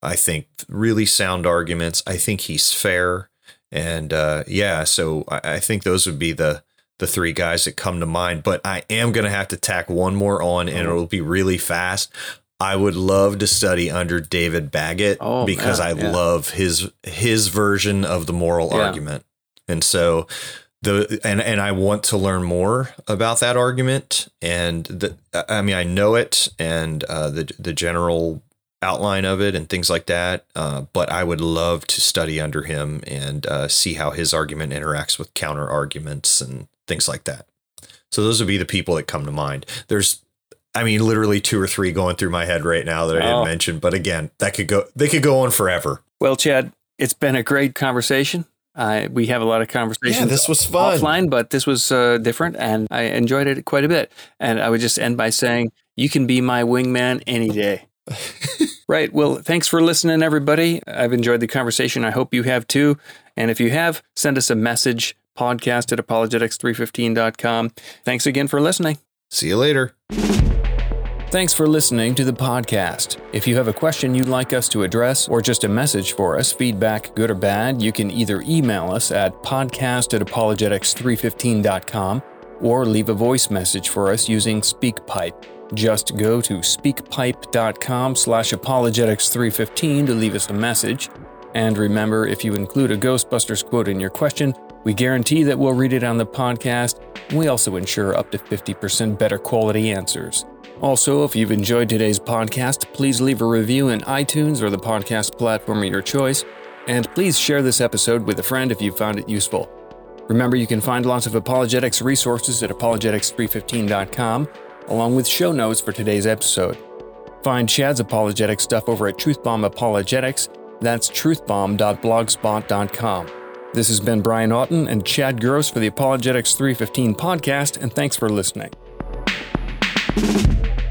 I think really sound arguments. I think he's fair. And uh, yeah so I, I think those would be the the three guys that come to mind, but I am going to have to tack one more on and it'll be really fast. I would love to study under David Baggett Oh, because yeah, I yeah. love his his version of the moral Yeah. argument. And so the and and I want to learn more about that argument and the I mean I know it and uh, the the general outline of it and things like that. Uh, but I would love to study under him and uh, see how his argument interacts with counter arguments and things like that. So those would be the people that come to mind. There's, I mean, literally two or three going through my head right now that I didn't Oh. mention. But again, that could go. They could go on forever. Well, Chad, it's been a great conversation. I we have a lot of conversations Yeah, this was fun. offline, but this was uh, different, and I enjoyed it quite a bit. And I would just end by saying, you can be my wingman any day. right. Well, thanks for listening, everybody. I've enjoyed the conversation. I hope you have too. And if you have, send us a message podcast at apologetics315.com. Thanks again for listening. See you later. Thanks for listening to the podcast. If you have a question you'd like us to address or just a message for us, feedback, good or bad, you can either email us at podcast at apologetics315.com or leave a voice message for us using SpeakPipe. Just go to speakpipe.com slash apologetics315 to leave us a message. And remember, if you include a Ghostbusters quote in your question, we guarantee that we'll read it on the podcast. We also ensure up to 50% better quality answers. Also, if you've enjoyed today's podcast, please leave a review in iTunes or the podcast platform of your choice. And please share this episode with a friend if you found it useful. Remember, you can find lots of apologetics resources at apologetics315.com, along with show notes for today's episode. Find Chad's apologetic stuff over at Truthbomb Apologetics. That's truthbomb.blogspot.com. This has been Brian Auten and Chad Gross for the Apologetics 315 podcast, and thanks for listening. Thank